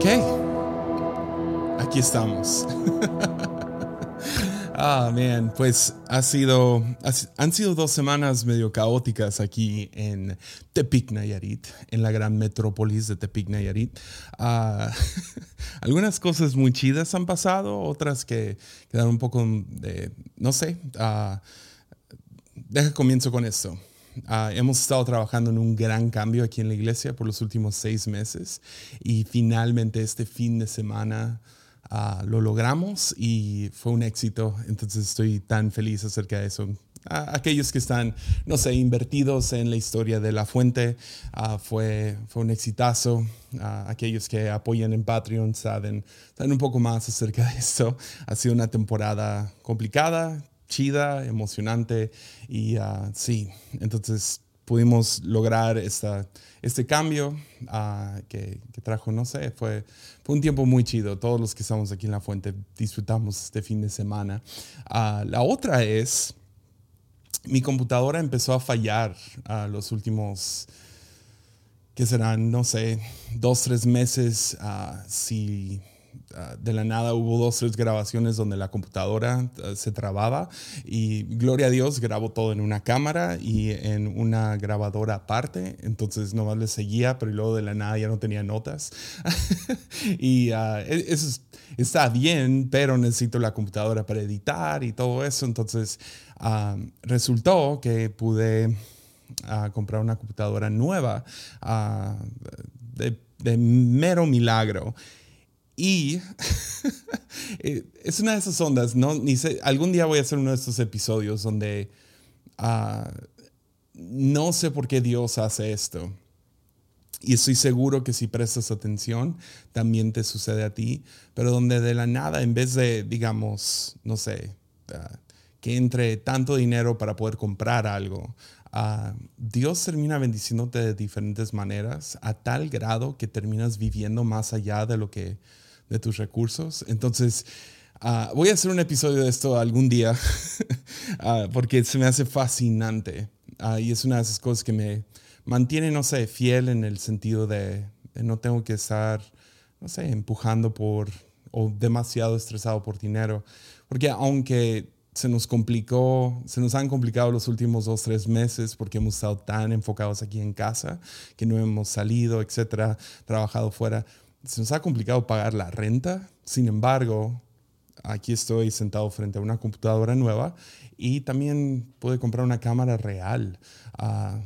ok, aquí estamos. Ah, man, pues ha sido, han sido dos semanas medio caóticas aquí en Tepic, Nayarit, en la gran metrópolis de Tepic, Nayarit. Ah, algunas cosas muy chidas han pasado, otras que quedaron un poco de, no sé, uh, deja comienzo con esto. Ah, hemos estado trabajando en un gran cambio aquí en la iglesia por los últimos seis meses y finalmente este fin de semana Ah, lo logramos y fue un éxito. Entonces estoy tan feliz acerca de eso. aquellos que están, no sé, invertidos en la historia de la fuente, ah, fue, fue un exitazo. aquellos que apoyan en Patreon saben, saben un poco más acerca de esto. Ha sido una temporada complicada, chida, emocionante y ah, sí, entonces pudimos lograr esta, este cambio uh, que, que, trajo, no sé, fue, fue un tiempo muy chido. Todos los que estamos aquí en la fuente disfrutamos este fin de semana. Uh, la otra es, mi computadora empezó a fallar a los últimos, que serán, no sé, dos, tres meses. si Ah, de la nada hubo dos, tres grabaciones donde la computadora ah, se trababa y gloria a Dios grabó todo en una cámara y en una grabadora aparte, entonces nomás le seguía, pero luego de la nada ya no tenía notas. y uh, eso está bien, pero necesito la computadora para editar y todo eso, entonces resultó que pude comprar una computadora nueva de mero milagro. Y eh, es una de esas ondas, ¿no? Ni sé, algún día voy a hacer uno de estos episodios donde ah, no sé por qué Dios hace esto. Y estoy seguro que si prestas atención, también te sucede a ti, pero donde de la nada, en vez de, digamos, no sé, ah, que entre tanto dinero para poder comprar algo, Ah, Dios termina bendiciéndote de diferentes maneras a tal grado que terminas viviendo más allá de lo que de tus recursos. Entonces, ah, voy a hacer un episodio de esto algún día ah, porque se me hace fascinante y es una de esas cosas que me mantiene, no sé, fiel en el sentido de, de no tengo que estar, no sé, empujando por o demasiado estresado por dinero, porque aunque se nos complicó, se nos han complicado los últimos dos, tres meses porque hemos estado tan enfocados aquí en casa que no hemos salido, etcétera, trabajado fuera. Se nos ha complicado pagar la renta. Sin embargo, aquí estoy sentado frente a una computadora nueva y también pude comprar una cámara real. Uh,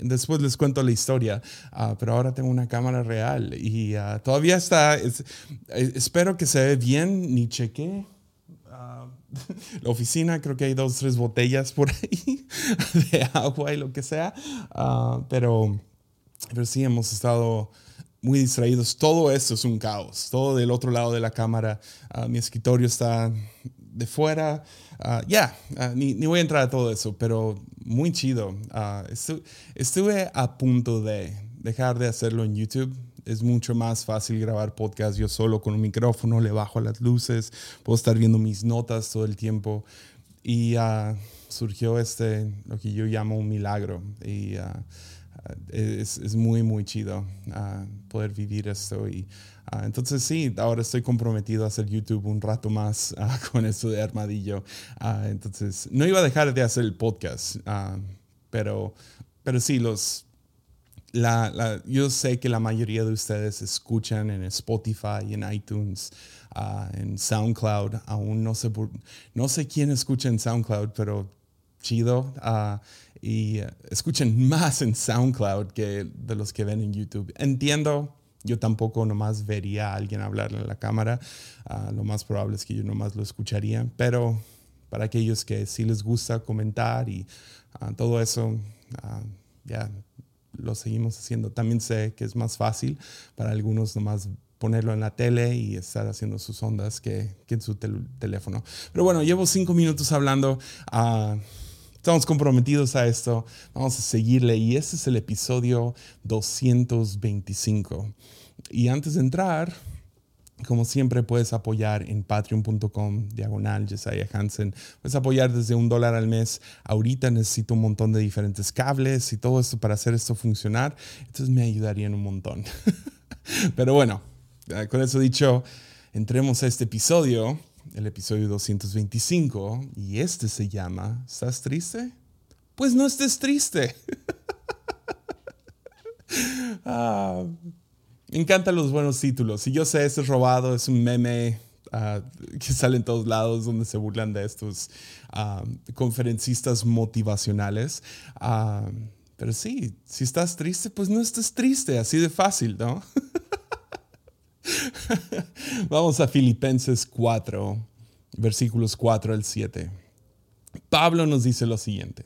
después les cuento la historia, uh, pero ahora tengo una cámara real y uh, todavía está, es, espero que se ve bien, ni chequé la oficina, creo que hay dos, tres botellas por ahí de agua y lo que sea, ah, pero, pero sí hemos estado muy distraídos. Todo esto es un caos, todo del otro lado de la cámara. Ah, mi escritorio está de fuera. Ah, ya, ni, ni, voy a entrar a todo eso, pero muy chido. estuve a punto de dejar de hacerlo en YouTube es mucho más fácil grabar podcast yo solo con un micrófono, le bajo las luces, puedo estar viendo mis notas todo el tiempo. Y uh, surgió este, lo que yo llamo un milagro. Y uh, es, es, muy, muy chido uh, poder vivir esto. Y entonces sí, ahora estoy comprometido a hacer YouTube un rato más con esto de armadillo. entonces, no iba a dejar de hacer el podcast, pero, pero sí, los la, yo sé que la mayoría de ustedes escuchan en Spotify, en iTunes, en SoundCloud. Aún no sé, no sé quién escucha en SoundCloud, pero chido. Uh, y escuchen más en SoundCloud que de los que ven en YouTube. Entiendo, yo tampoco nomás vería a alguien hablar en la cámara. Ah, lo más probable es que yo nomás lo escucharía. Pero para aquellos que sí les gusta comentar y todo eso, ya lo seguimos haciendo. También sé que es más fácil para algunos nomás ponerlo en la tele y estar haciendo sus ondas que, en su teléfono. Pero bueno, llevo cinco minutos hablando. Ah, estamos comprometidos a esto. Vamos a seguirle y este es el episodio 225. Y antes de entrar, como siempre puedes apoyar en patreon.com diagonal Jesiah Hansen. Puedes apoyar desde un dólar al mes. Ahorita necesito un montón de diferentes cables y todo esto para hacer esto funcionar. Entonces me ayudarían un montón. Pero bueno, con eso dicho, entremos a este episodio, el episodio 225, y este se llama ¿Estás triste? Pues no estés triste. ah, me encantan los buenos títulos. Y yo sé, este es robado, es un meme ah, que sale en todos lados donde se burlan de estos ah, conferencistas motivacionales. Ah, pero sí, si estás triste, pues no estés triste, así de fácil, ¿no? Vamos a Filipenses 4, versículos 4 al 7. Pablo nos dice lo siguiente.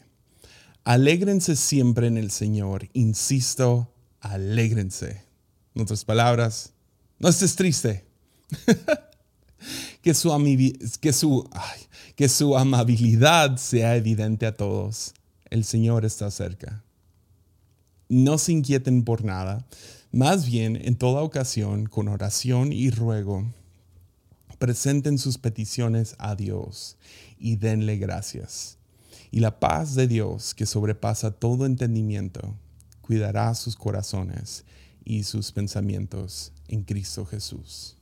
Alégrense siempre en el Señor, insisto, alégrense. En otras palabras, no estés triste. que, su que, su, que su amabilidad sea evidente a todos. El Señor está cerca. No se inquieten por nada, más bien en toda ocasión, con oración y ruego, presenten sus peticiones a Dios y denle gracias. Y la paz de Dios, que sobrepasa todo entendimiento, cuidará sus corazones y sus pensamientos en Cristo Jesús.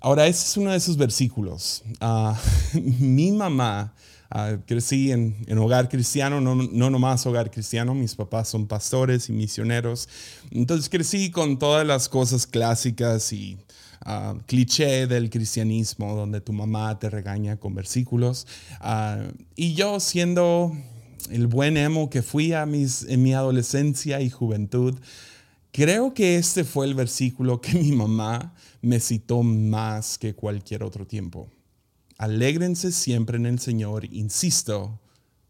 Ahora, ese es uno de esos versículos. Ah, mi mamá, uh, crecí en, en, hogar cristiano, no, no nomás hogar cristiano, mis papás son pastores y misioneros. Entonces crecí con todas las cosas clásicas y uh, cliché del cristianismo, donde tu mamá te regaña con versículos. y yo siendo el buen emo que fui a mis, en mi adolescencia y juventud, Creo que este fue el versículo que mi mamá me citó más que cualquier otro tiempo. Alégrense siempre en el Señor, insisto,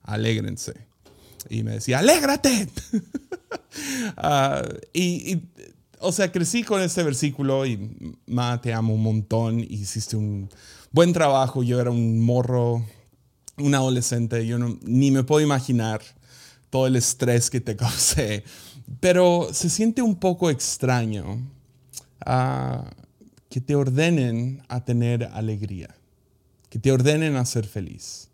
alégrense. Y me decía, alégrate. Ah, y, o sea, crecí con este versículo y, ma, te amo un montón, hiciste un buen trabajo, yo era un morro, un adolescente, yo ni me puedo imaginar todo el estrés que te causé pero se siente un poco extraño ah, que te ordenen a tener alegría, que te ordenen a ser feliz.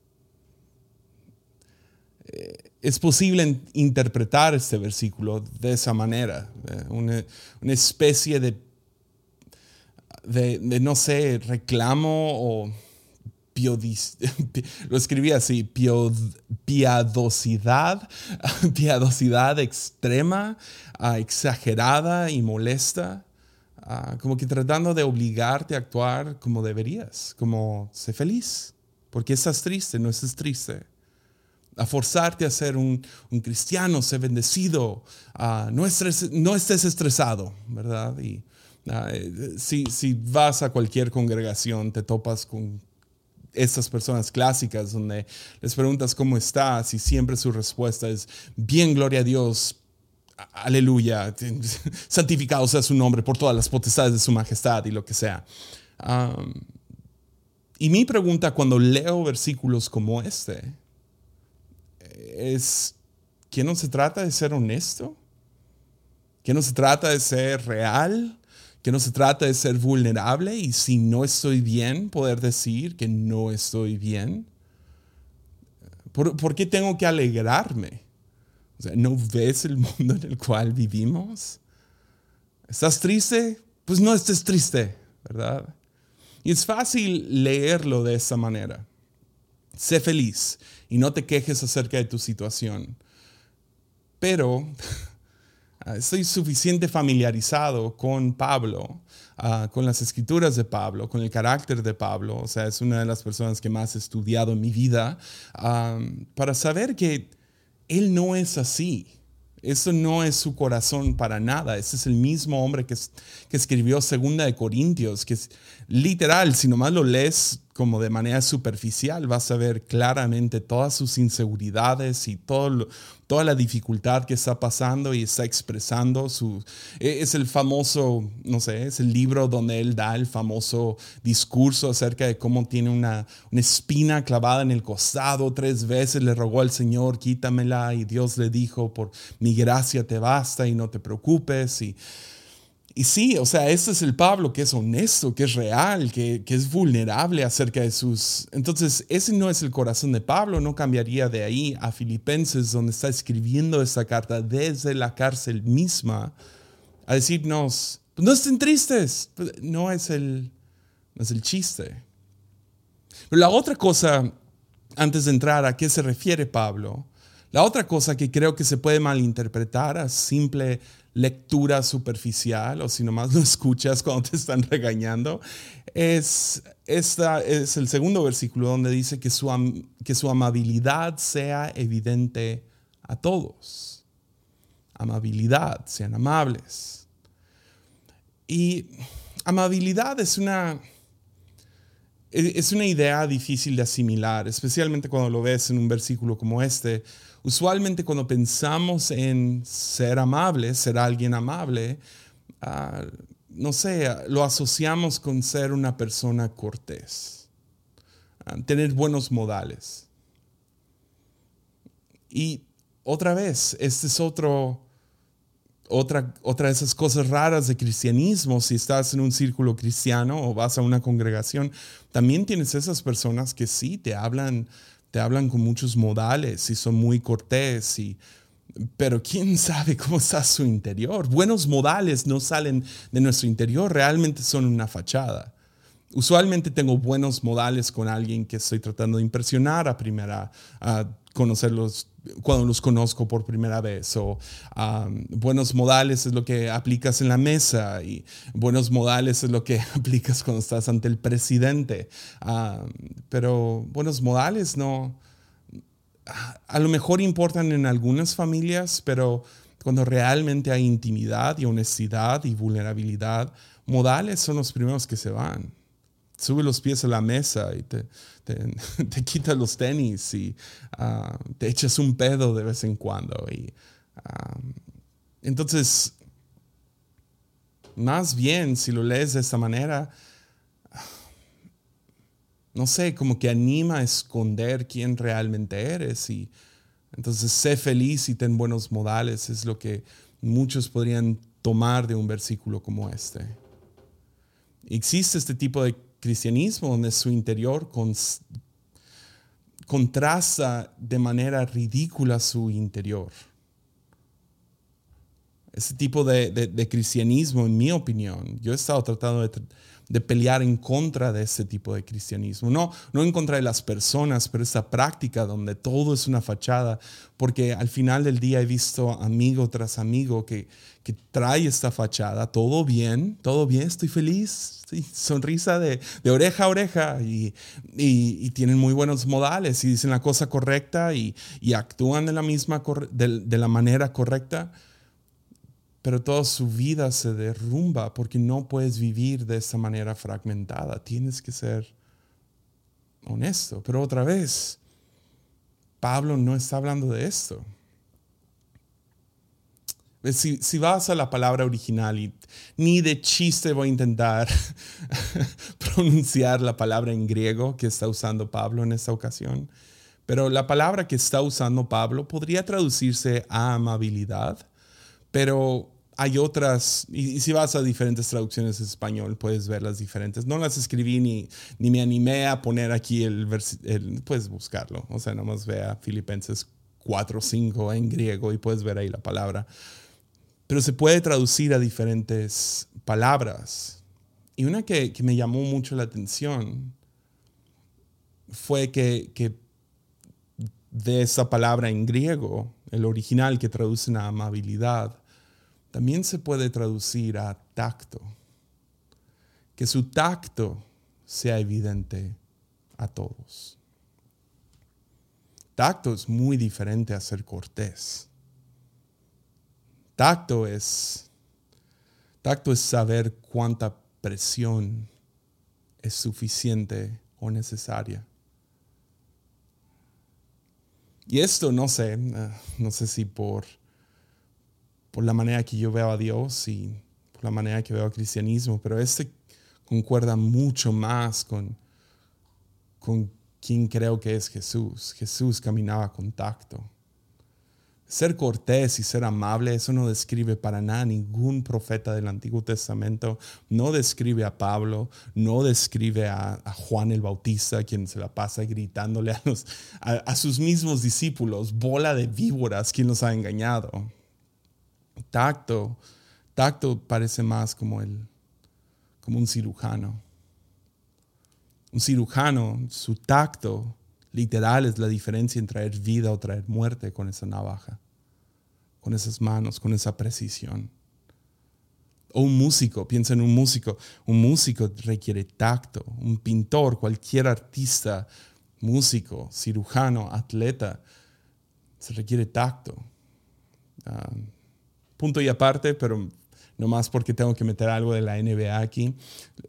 Eh, es posible interpretar este versículo de esa manera, eh, una, especie de, de, no sé, reclamo o lo escribí así, piadosidad, piadosidad extrema, ah, exagerada y molesta, ah, como que tratando de obligarte a actuar como deberías, como sé feliz, porque estás triste, no estás triste. A forzarte a ser un, cristiano, ser bendecido, ah, no, no estés estresado, ¿verdad? Y eh, si, si vas a cualquier congregación, te topas con estas personas clásicas donde les preguntas cómo estás y siempre su respuesta es, bien, gloria a Dios, aleluya, santificado sea su nombre por todas las potestades de su majestad y lo que sea. y mi pregunta cuando leo versículos como este es, ¿que no se trata de ser honesto? ¿Que no se trata de ser real? que no se trata de ser vulnerable y si no estoy bien, poder decir que no estoy bien. ¿Por, qué tengo que alegrarme? ¿No ves el mundo en el cual vivimos? ¿Estás triste? Pues no estés triste, ¿verdad? Y es fácil leerlo de esa manera. Sé feliz y no te quejes acerca de tu situación. Pero Ah, estoy suficiente familiarizado con Pablo, ah, con las escrituras de Pablo, con el carácter de Pablo, o sea, es una de las personas que más he estudiado en mi vida, ah, para saber que él no es así. Eso no es su corazón para nada. Ese es el mismo hombre que, escribió Segunda de Corintios, que es literal, si nomás lo lees como de manera superficial, vas a ver claramente todas sus inseguridades y todo toda la dificultad que está pasando y está expresando su... E, es el famoso, no sé, es el libro donde él da el famoso discurso acerca de cómo tiene una, una espina clavada en el costado, tres veces le rogó al Señor, quítamela y Dios le dijo, por mi gracia te basta y no te preocupes y... Y sí, o sea, ese es el Pablo que es honesto, que es real, que, que, es vulnerable acerca de sus... Entonces, ese no es el corazón de Pablo, no cambiaría de ahí a Filipenses, donde está escribiendo esta carta desde la cárcel misma a decirnos, no estén tristes. Pues no es el, no es el chiste. Pero la otra cosa, antes de entrar a qué se refiere Pablo, la otra cosa que creo que se puede malinterpretar a simple lectura superficial o si nomás lo escuchas cuando te están regañando, es, esta, es el segundo versículo donde dice que su, que su amabilidad sea evidente a todos. Amabilidad, sean amables. Y amabilidad es una, es una idea difícil de asimilar, especialmente cuando lo ves en un versículo como este, Usualmente cuando pensamos en ser amable, ser alguien amable, ah, no sé, lo asociamos con ser una persona cortés, ah, tener buenos modales. Y otra vez, este es otro, otra, otra de esas cosas raras de cristianismo. Si estás en un círculo cristiano o vas a una congregación, también tienes esas personas que sí te hablan te hablan con muchos modales y son muy cortés y pero quién sabe cómo está su interior. Buenos modales no salen de nuestro interior, realmente son una fachada. Usualmente tengo buenos modales con alguien que estoy tratando de impresionar a primera, a conocerlos cuando los conozco por primera vez. O buenos modales es lo que aplicas en la mesa y buenos modales es lo que aplicas cuando estás ante el presidente. pero buenos modales no, a lo mejor importan en algunas familias, pero cuando realmente hay intimidad y honestidad y vulnerabilidad, modales son los primeros que se van sube los pies a la mesa y te, te, quita los tenis y ah, te echas un pedo de vez en cuando. Y, ah, entonces, más bien, si lo lees de esta manera, no sé, como que anima a esconder quién realmente eres y entonces sé feliz y ten buenos modales, es lo que muchos podrían tomar de un versículo como este. Existe este tipo de cristianismo donde su interior contrasta de manera ridícula su interior. Ese tipo de, cristianismo, en mi opinión, yo he estado tratando de, de, pelear en contra de ese tipo de cristianismo. No, no en contra de las personas, pero esa práctica donde todo es una fachada, porque al final del día he visto amigo tras amigo que, que trae esta fachada, todo bien, todo bien, estoy feliz, sonrisa de, oreja a oreja y, tienen muy buenos modales y dicen la cosa correcta y, actúan de la misma, de, la manera correcta, pero toda su vida se derrumba porque no puedes vivir de esa manera fragmentada. Tienes que ser honesto. Pero otra vez, Pablo no está hablando de esto. Si, vas a la palabra original y ni de chiste voy a intentar pronunciar la palabra en griego que está usando Pablo en esta ocasión, pero la palabra que está usando Pablo podría traducirse a amabilidad, pero hay otras, y, si vas a diferentes traducciones en español, puedes ver las diferentes. No las escribí ni, ni me animé a poner aquí el, el puedes buscarlo, o sea, nomás vea Filipenses 4 o 5 en griego y puedes ver ahí la palabra pero se puede traducir a diferentes palabras. Y una que, me llamó mucho la atención fue que, de esa palabra en griego, el original que traduce a amabilidad, también se puede traducir a tacto. Que su tacto sea evidente a todos. Tacto es muy diferente a ser cortés. Tacto es, tacto es saber cuánta presión es suficiente o necesaria. Y esto no sé, eh, no sé si por, por la manera que yo veo a Dios y por la manera que veo al cristianismo, pero este concuerda mucho más con, con quien creo que es Jesús. Jesús caminaba con tacto. Ser cortés y ser amable, eso no describe para nada ningún profeta del Antiguo Testamento, no describe a Pablo, no describe a, Juan el Bautista, quien se la pasa gritándole a, a, sus mismos discípulos, bola de víboras, quien los ha engañado. Tacto, tacto parece más como, el, como un cirujano. Un cirujano, su tacto literal es la diferencia entre traer vida o traer muerte con esa navaja, con esas manos, con esa precisión. O un músico, piensa en un músico. Un músico requiere tacto. Un pintor, cualquier artista, músico, cirujano, atleta, se requiere tacto. Ah, punto y aparte, pero no más porque tengo que meter algo de la NBA aquí.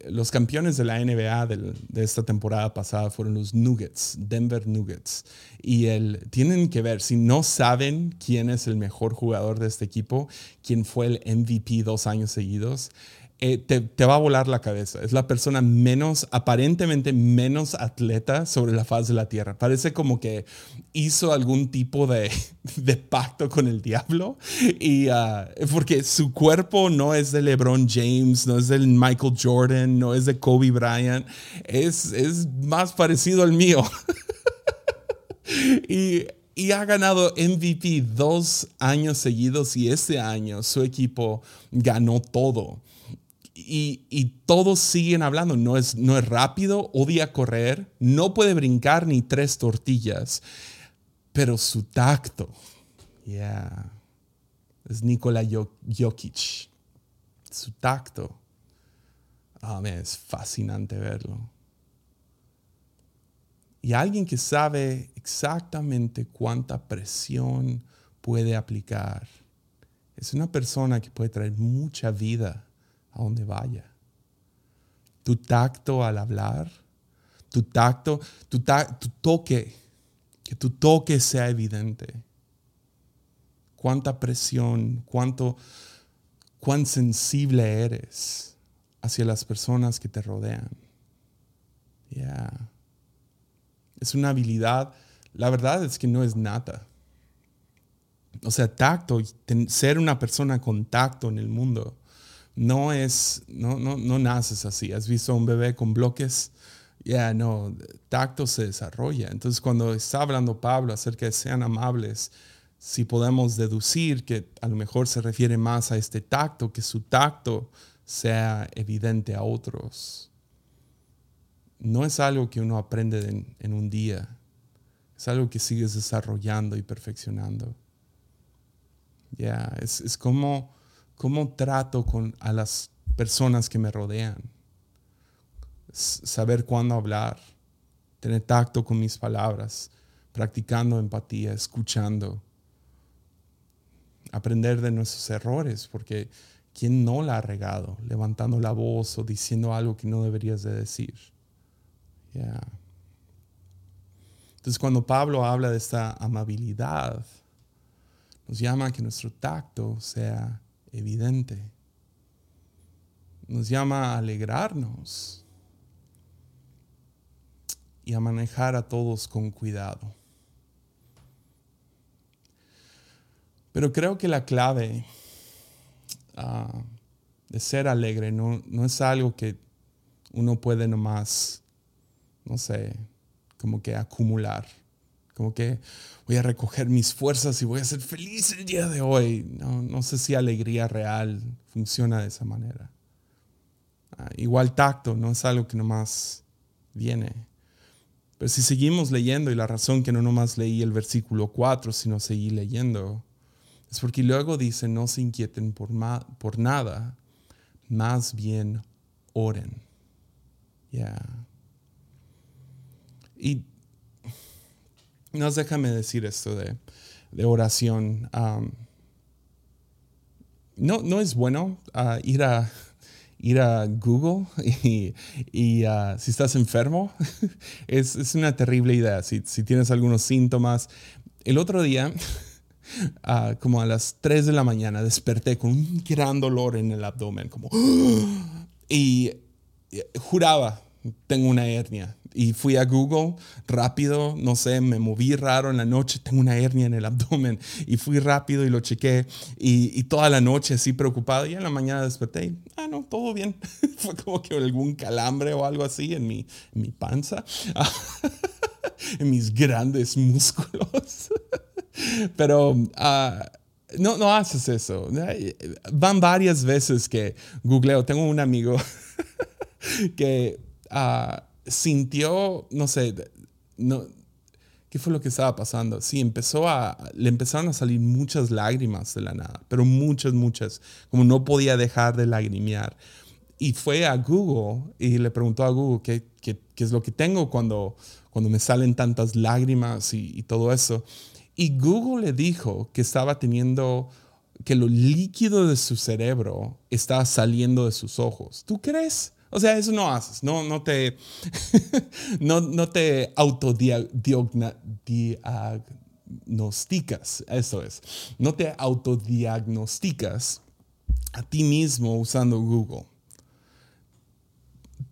Los campeones de la NBA de esta temporada pasada fueron los Nuggets, Denver Nuggets. Y el, tienen que ver, si no saben quién es el mejor jugador de este equipo, quién fue el MVP dos años seguidos, eh, te, va a volar la cabeza. Es la persona menos, aparentemente menos atleta sobre la faz de la tierra. Parece como que hizo algún tipo de, pacto con el diablo. Y ah, porque su cuerpo no es de LeBron James, no es del Michael Jordan, no es de Kobe Bryant. Es, es más parecido al mío. y y ha ganado MVP dos años seguidos y este año su equipo ganó todo y, todos siguen hablando. No es, no es rápido, odia correr, no puede brincar ni tres tortillas, pero su tacto, yeah, es Nikola Jokic. Su tacto, oh, es fascinante verlo. Y alguien que sabe exactamente cuánta presión puede aplicar. Es una persona que puede traer mucha vida a donde vaya. Tu tacto al hablar, tu tacto, tu, toque, que tu toque sea evidente. Cuánta presión, cuánto, cuán sensible eres hacia las personas que te rodean. Ya. Es una habilidad, la verdad es que no es nada. O sea, tacto, ser una persona con tacto en el mundo no es, no, no, no naces así. ¿Has visto un bebé con bloques? Ya, no, tacto se desarrolla. Entonces, cuando está hablando Pablo acerca de sean amables, si podemos deducir que a lo mejor se refiere más a este tacto, que su tacto sea evidente a otros. No es algo que uno aprende en, un día, es algo que sigues desarrollando y perfeccionando. Ya, es, es como ¿Cómo trato con, a las personas que me rodean? Saber cuándo hablar, tener tacto con mis palabras, practicando empatía, escuchando, aprender de nuestros errores, porque ¿quién no la ha regado? Levantando la voz o diciendo algo que no deberías de decir. Entonces cuando Pablo habla de esta amabilidad, nos llama a que nuestro tacto sea evidente. Nos llama a alegrarnos y a manejar a todos con cuidado. Pero creo que la clave ah, de ser alegre no, no es algo que uno puede nomás, no sé, como que acumular como que voy a recoger mis fuerzas y voy a ser feliz el día de hoy. No, no sé si alegría real funciona de esa manera. Ah, igual tacto no es algo que nomás viene. Pero si seguimos leyendo, y la razón que no nomás leí el versículo 4, sino seguí leyendo, es porque luego dice, no se inquieten por, por nada, más bien oren. Y no, déjame decir esto de, oración. no, no es bueno ah, ir, a, ir a Google y, ah, si estás enfermo, es, una terrible idea. Si, tienes algunos síntomas. El otro día, ah, como a las 3 de la mañana, desperté con un gran dolor en el abdomen, como... Y juraba, tengo una hernia y fui a Google rápido, no sé, me moví raro en la noche, tengo una hernia en el abdomen y fui rápido y lo chequé y, toda la noche así preocupado y en la mañana desperté y, ah, no, todo bien. Fue como que algún calambre o algo así en mi, mi panza, en mis grandes músculos. Pero... Uh, no, no haces eso. Van varias veces que googleo. Tengo un amigo que ah, sintió, no sé, no, ¿qué fue lo que estaba pasando? Sí, empezó a, le empezaron a salir muchas lágrimas de la nada, pero muchas, muchas, como no podía dejar de lagrimear. Y fue a Google y le preguntó a Google qué, qué, qué es lo que tengo cuando, cuando me salen tantas lágrimas y, y todo eso. Y Google le dijo que estaba teniendo, que lo líquido de su cerebro estaba saliendo de sus ojos. ¿Tú crees? O sea, eso no haces, no, no te, no, no te autodiagnosticas, eso es, no te autodiagnosticas a ti mismo usando Google.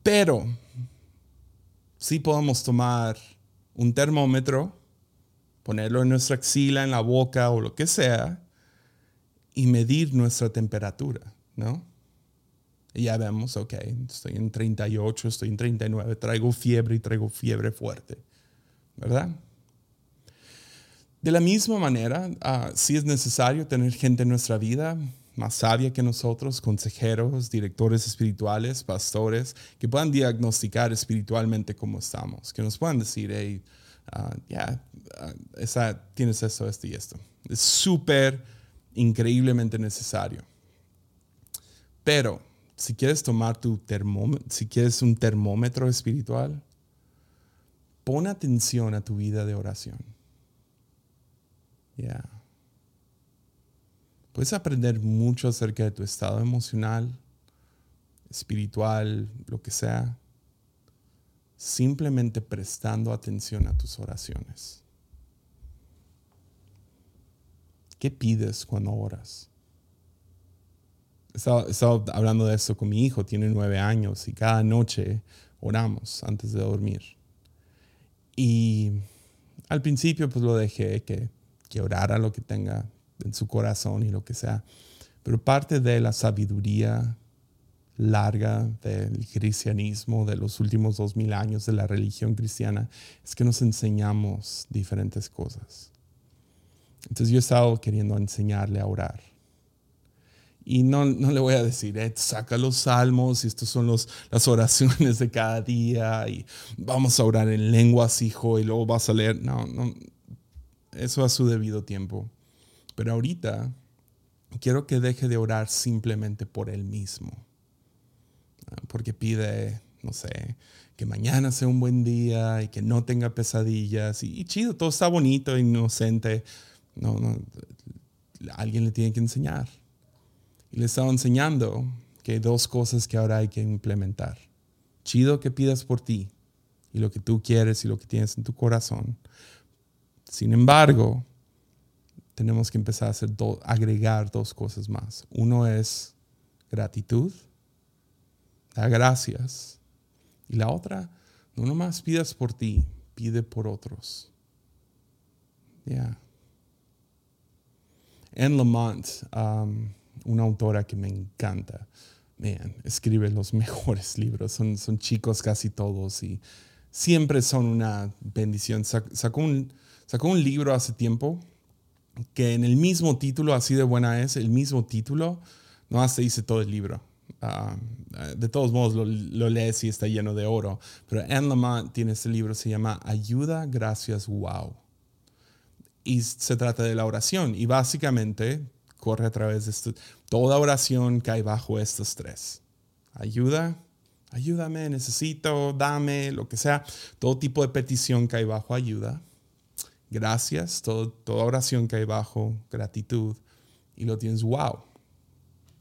Pero sí podemos tomar un termómetro, ponerlo en nuestra axila, en la boca o lo que sea, y medir nuestra temperatura, ¿no? Y ya vemos, ok, estoy en 38, estoy en 39, traigo fiebre y traigo fiebre fuerte, ¿verdad? De la misma manera, uh, sí es necesario tener gente en nuestra vida más sabia que nosotros, consejeros, directores espirituales, pastores, que puedan diagnosticar espiritualmente cómo estamos, que nos puedan decir, hey, uh, ya, uh, tienes esto, esto y esto. Es súper, increíblemente necesario. Pero si quieres tomar tu termómetro, si quieres un termómetro espiritual, pon atención a tu vida de oración. Puedes aprender mucho acerca de tu estado emocional, espiritual, lo que sea, simplemente prestando atención a tus oraciones. ¿Qué pides cuando oras? Estaba, estaba, hablando de esto con mi hijo, tiene nueve años y cada noche oramos antes de dormir. Y al principio pues lo dejé que, que orara lo que tenga en su corazón y lo que sea. Pero parte de la sabiduría larga del cristianismo, de los últimos dos mil años de la religión cristiana, es que nos enseñamos diferentes cosas. Entonces yo he estado queriendo enseñarle a orar. Y no, no le voy a decir, eh, saca los salmos y estos son los, las oraciones de cada día y vamos a orar en lenguas, hijo, y luego vas a leer. No, no, eso a su debido tiempo. Pero ahorita quiero que deje de orar simplemente por él mismo. Porque pide, no sé, que mañana sea un buen día y que no tenga pesadillas. Y, y chido, todo está bonito, inocente. No, no, alguien le tiene que enseñar. Y le estaba enseñando que hay dos cosas que ahora hay que implementar. Chido que pidas por ti y lo que tú quieres y lo que tienes en tu corazón. Sin embargo, tenemos que empezar a hacer agregar dos cosas más. Uno es gratitud, da gracias. Y la otra, no nomás pidas por ti, pide por otros. Ya. En Lamont, um, una autora que me encanta. Man, escribe los mejores libros, son, son chicos casi todos y siempre son una bendición. Sacó un, sacó un libro hace tiempo que en el mismo título, así de buena es, el mismo título, no se dice todo el libro. Ah, de todos modos lo, lo, lees y está lleno de oro. Pero Anne Lamont tiene este libro, se llama Ayuda, Gracias, Wow. Y se trata de la oración. Y básicamente corre a través de esto. Toda oración cae bajo estos tres. Ayuda, ayúdame, necesito, dame, lo que sea. Todo tipo de petición cae bajo ayuda. Gracias, toda oración cae bajo gratitud. Y lo tienes, wow.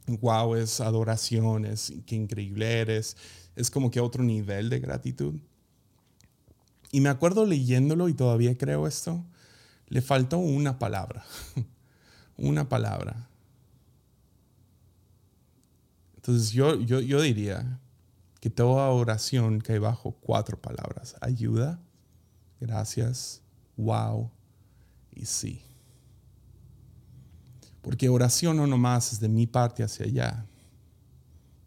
Wow es adoración, es qué increíble eres. Es como que otro nivel de gratitud. Y me acuerdo leyéndolo y todavía creo esto. Le faltó una palabra. una palabra. Entonces yo, yo, yo diría que toda oración cae bajo cuatro palabras. Ayuda, gracias, wow y sí. Porque oración no nomás es de mi parte hacia allá,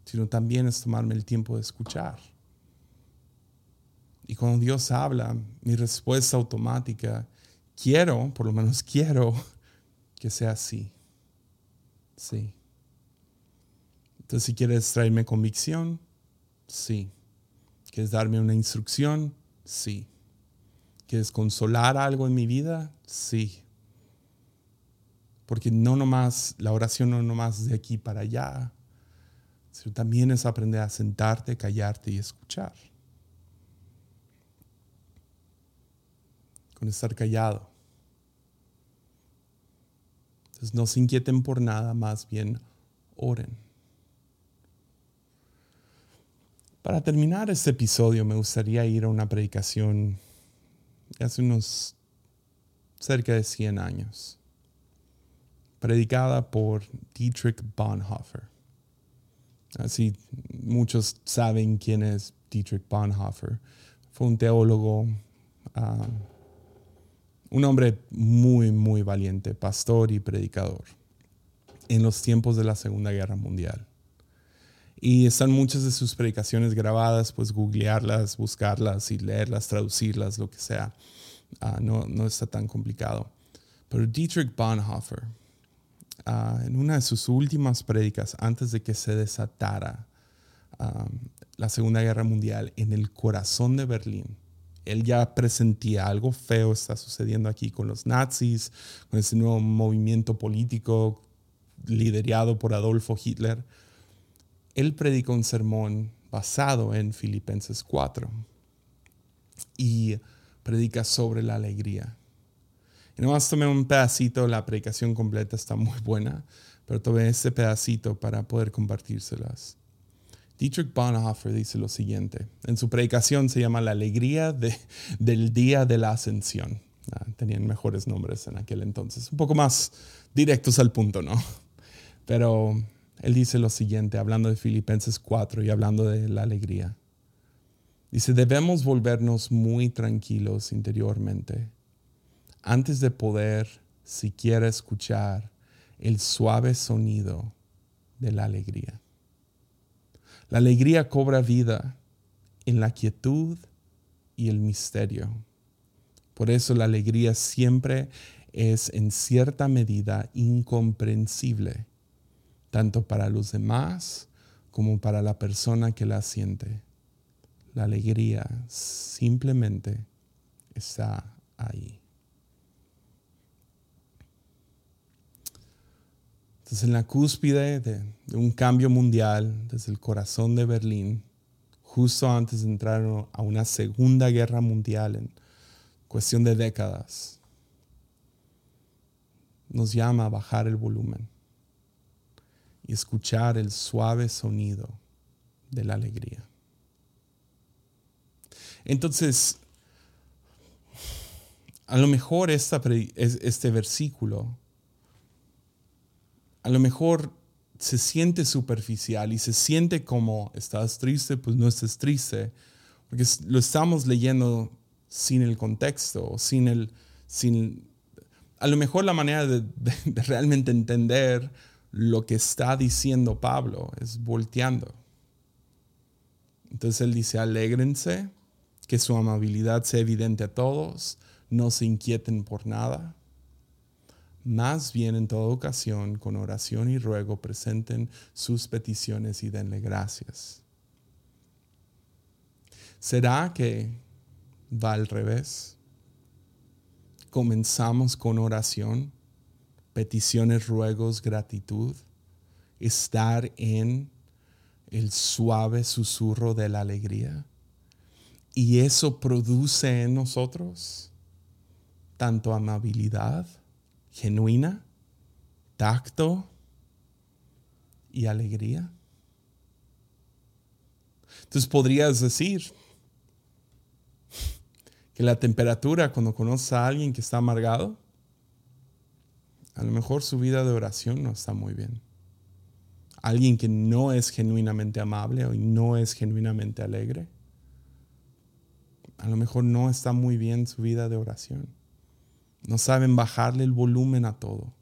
sino también es tomarme el tiempo de escuchar. Y cuando Dios habla, mi respuesta automática, quiero, por lo menos quiero, que sea así. Sí. Entonces, si quieres traerme convicción, sí. ¿Quieres darme una instrucción? Sí. ¿Quieres consolar algo en mi vida? Sí. Porque no nomás, la oración no nomás de aquí para allá, sino también es aprender a sentarte, callarte y escuchar. Con estar callado. Entonces no se inquieten por nada, más bien oren. Para terminar este episodio me gustaría ir a una predicación de hace unos cerca de 100 años, predicada por Dietrich Bonhoeffer. Así muchos saben quién es Dietrich Bonhoeffer. Fue un teólogo, ah, un hombre muy, muy valiente, pastor y predicador en los tiempos de la Segunda Guerra Mundial. Y están muchas de sus predicaciones grabadas, pues googlearlas, buscarlas y leerlas, traducirlas, lo que sea. Ah, no, no está tan complicado. Pero Dietrich Bonhoeffer, ah, en una de sus últimas prédicas, antes de que se desatara la Segunda Guerra Mundial en el corazón de Berlín, él ya presentía algo feo está sucediendo aquí con los nazis, con ese nuevo movimiento político liderado por Adolfo Hitler él predicó un sermón basado en Filipenses 4 y predica sobre la alegría. Y nomás tomé un pedacito, la predicación completa está muy buena, pero tomé este pedacito para poder compartírselas. Dietrich Bonhoeffer dice lo siguiente, en su predicación se llama La alegría del día de la ascensión. Ah, tenían mejores nombres en aquel entonces, un poco más directos al punto, ¿no? Pero él dice lo siguiente, hablando de Filipenses 4 y hablando de la alegría. Dice, debemos volvernos muy tranquilos interiormente antes de poder siquiera escuchar el suave sonido de la alegría. La alegría cobra vida en la quietud y el misterio. Por eso la alegría siempre es en cierta medida incomprensible tanto para los demás como para la persona que la siente. La alegría simplemente está ahí. Entonces, en la cúspide de, un cambio mundial, desde el corazón de Berlín, justo antes de entrar a una segunda guerra mundial en cuestión de décadas, nos llama a bajar el volumen y escuchar el suave sonido de la alegría. Entonces, a lo mejor este versículo, a lo mejor se siente superficial y se siente como estás triste, pues no estés triste, porque lo estamos leyendo sin el contexto, sin el, sin, a lo mejor la manera de realmente entender lo que está diciendo Pablo es volteando. Entonces él dice, alégrense, que su amabilidad sea evidente a todos, no se inquieten por nada. Más bien en toda ocasión, con oración y ruego, presenten sus peticiones y denle gracias. ¿Será que va al revés? Comenzamos con oración peticiones, ruegos, gratitud, estar en el suave susurro de la alegría. Y eso produce en nosotros tanto amabilidad genuina, tacto y alegría. Entonces podrías decir que la temperatura cuando conoces a alguien que está amargado a lo mejor su vida de oración no está muy bien. Alguien que no es genuinamente amable o no es genuinamente alegre. A lo mejor no está muy bien su vida de oración. No saben bajarle el volumen a todo.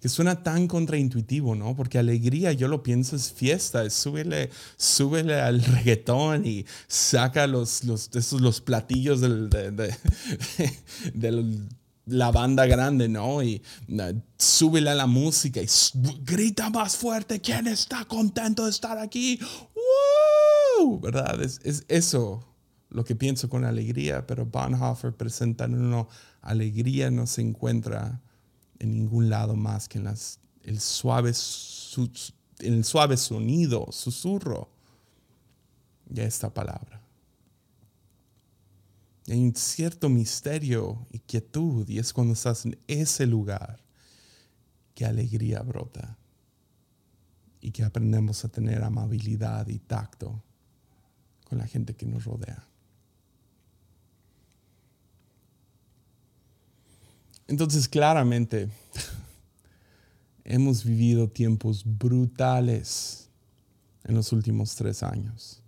Que suena tan contraintuitivo, ¿no? Porque alegría, yo lo pienso, es fiesta, es súbele, súbele al reggaetón y saca los, los, esos, los platillos del, del la banda grande, ¿no? Y súbele a la música y grita más fuerte, ¿quién está contento de estar aquí? ¡Woo! ¿Verdad? Es, es, eso lo que pienso con alegría, pero Bonhoeffer presenta en uno, alegría no se encuentra en ningún lado más que en las, el, suave, el suave sonido, susurro de esta palabra. Hay un cierto misterio y quietud y es cuando estás en ese lugar que alegría brota y que aprendemos a tener amabilidad y tacto con la gente que nos rodea. Entonces, claramente, hemos vivido tiempos brutales en los últimos tres años.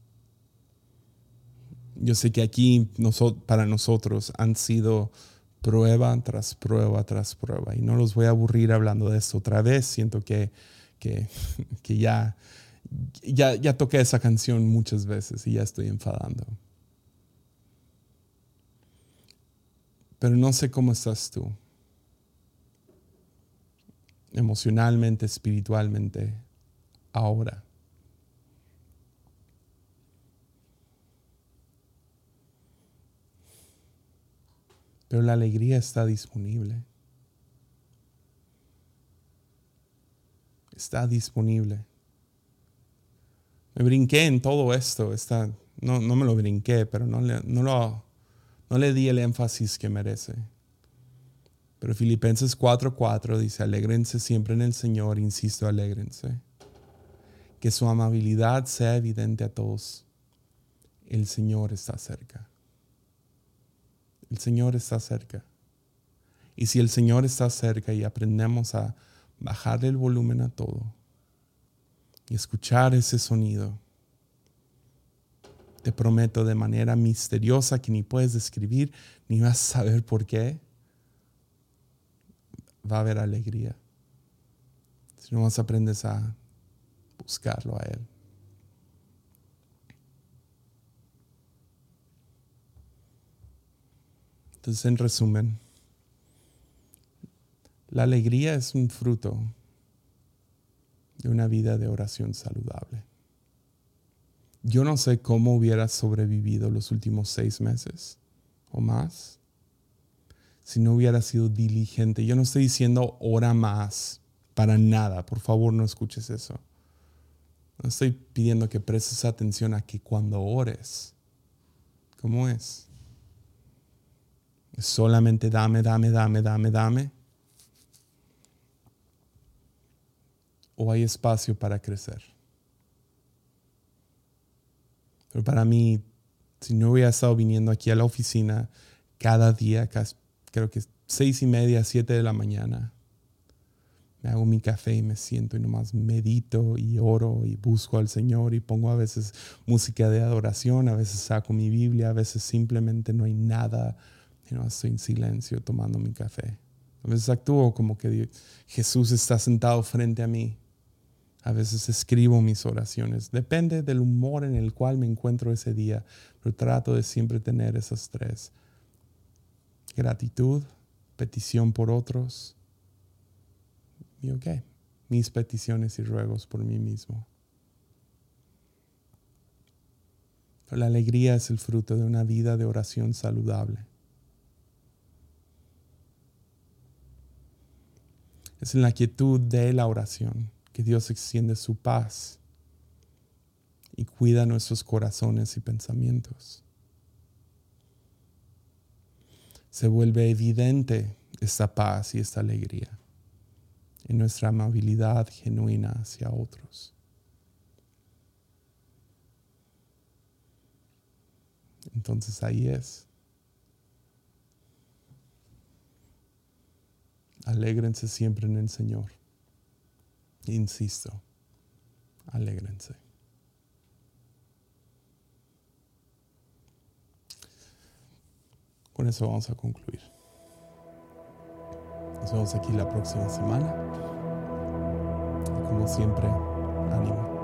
Yo sé que aquí para nosotros han sido prueba tras prueba tras prueba y no los voy a aburrir hablando de esto otra vez. Siento que, que, ya, ya, ya toqué esa canción muchas veces y ya estoy enfadando. Pero no sé cómo estás tú emocionalmente, espiritualmente, ahora. Pero la alegría está disponible. Está disponible. Me brinqué en todo esto. Está, no, no me lo brinqué, pero no le, no, lo, no le di el énfasis que merece. Pero Filipenses 4:4 dice, alégrense siempre en el Señor, insisto, alégrense. Que su amabilidad sea evidente a todos. El Señor está cerca. El Señor está cerca. Y si el Señor está cerca y aprendemos a bajarle el volumen a todo y escuchar ese sonido, te prometo de manera misteriosa que ni puedes describir ni vas a saber por qué, va a haber alegría. Si no más aprendes a buscarlo a Él. Entonces, en resumen, la alegría es un fruto de una vida de oración saludable. Yo no sé cómo hubiera sobrevivido los últimos seis meses o más si no hubiera sido diligente. Yo no estoy diciendo ora más, para nada. Por favor, no escuches eso. No estoy pidiendo que prestes atención a que cuando ores, ¿cómo es? solamente dame, dame, dame, dame, dame. ¿O hay espacio para crecer? Pero para mí, si no hubiera estado viniendo aquí a la oficina cada día, creo que seis y media, siete de la mañana. Me hago mi café y me siento y nomás medito y oro y busco al Señor y pongo a veces música de adoración, a veces saco mi Biblia, a veces simplemente no hay nada y no estoy en silencio tomando mi café. A veces actúo como que Jesús está sentado frente a mí. A veces escribo mis oraciones. Depende del humor en el cual me encuentro ese día, pero trato de siempre tener esas tres gratitud, petición por otros y ok, mis peticiones y ruegos por mí mismo. La alegría es el fruto de una vida de oración saludable. Es en la quietud de la oración que Dios extiende su paz y cuida nuestros corazones y pensamientos se vuelve evidente esta paz y esta alegría en nuestra amabilidad genuina hacia otros. Entonces ahí es. Alégrense siempre en el Señor. Insisto, alégrense. Con eso vamos a concluir. Nos vemos aquí la próxima semana. Y como siempre, ánimo.